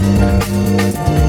Música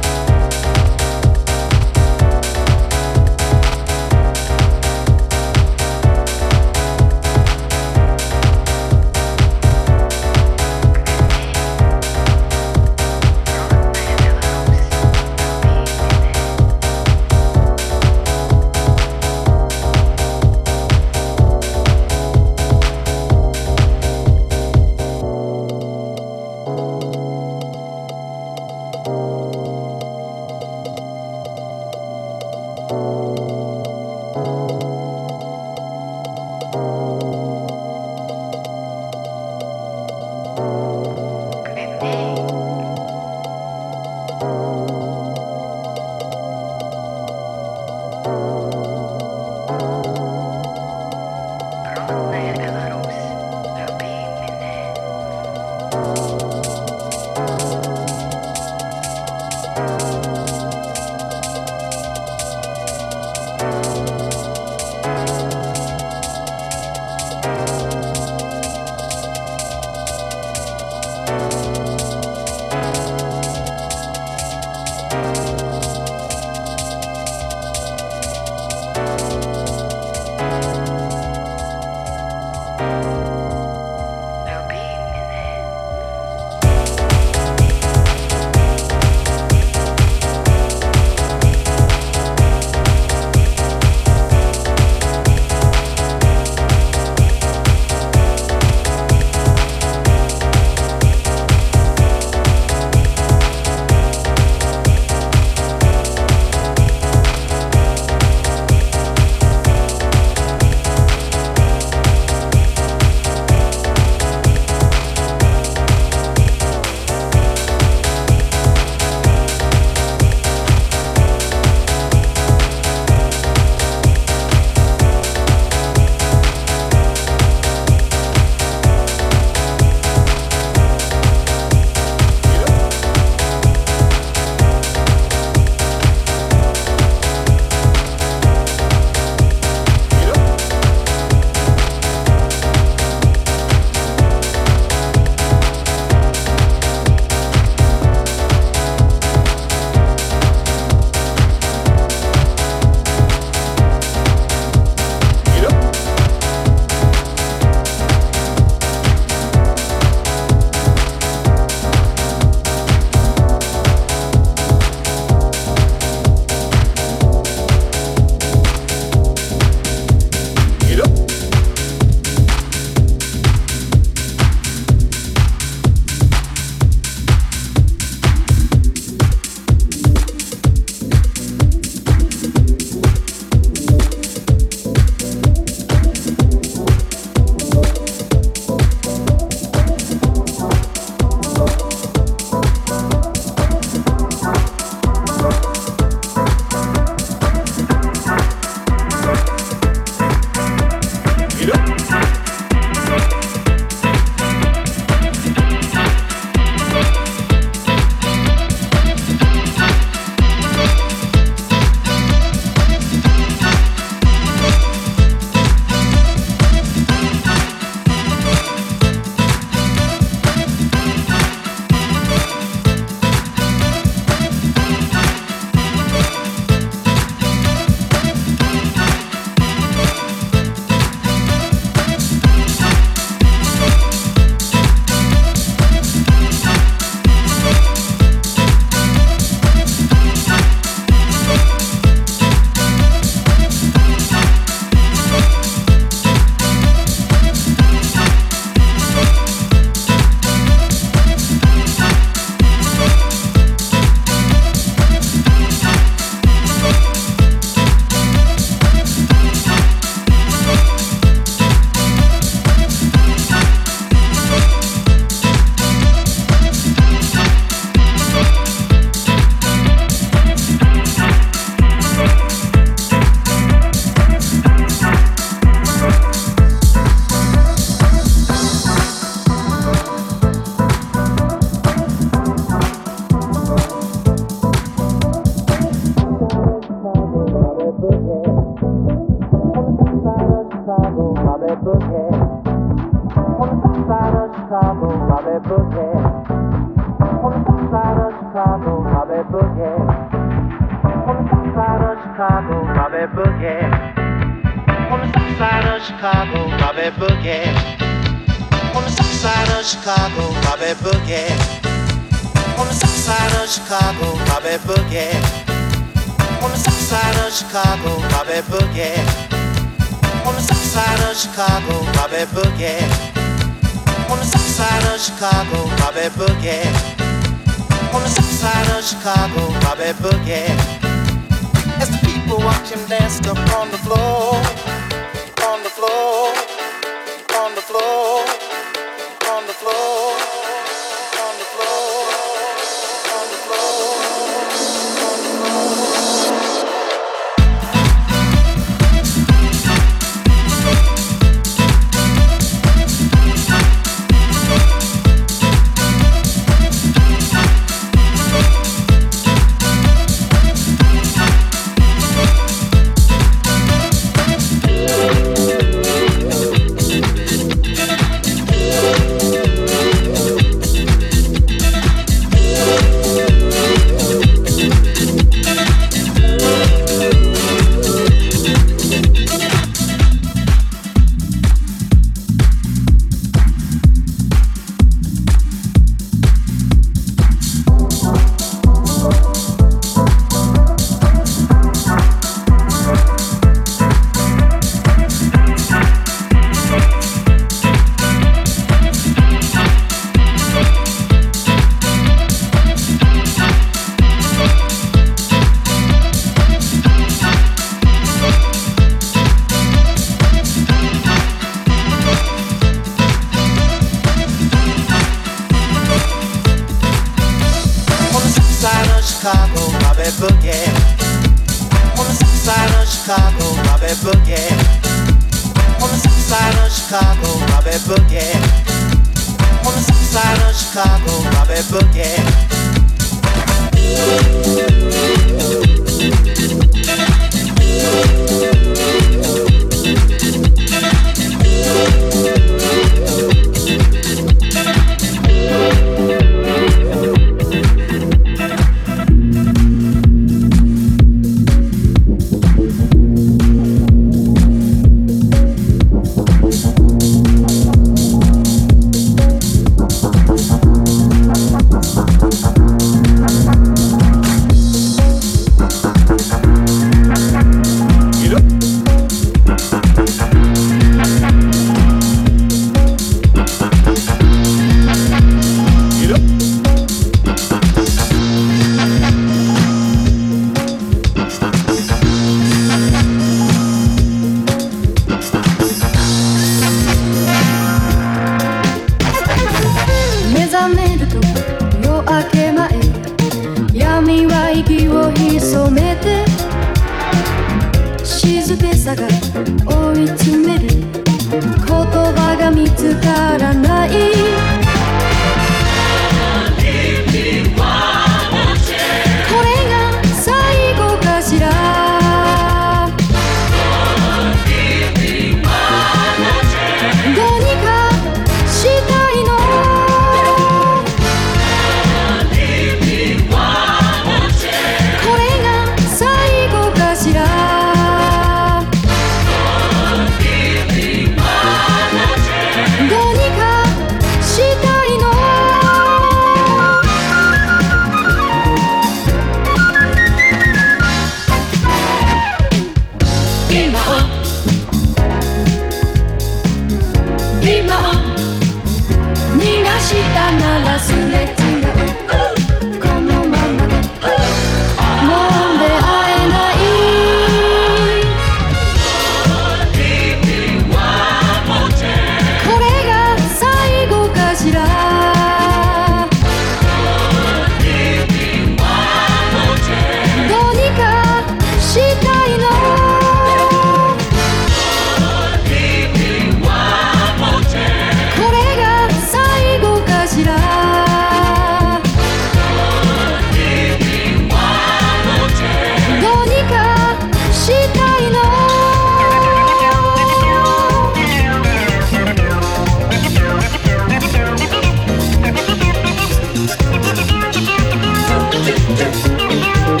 「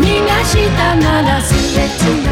逃がしたならすべて」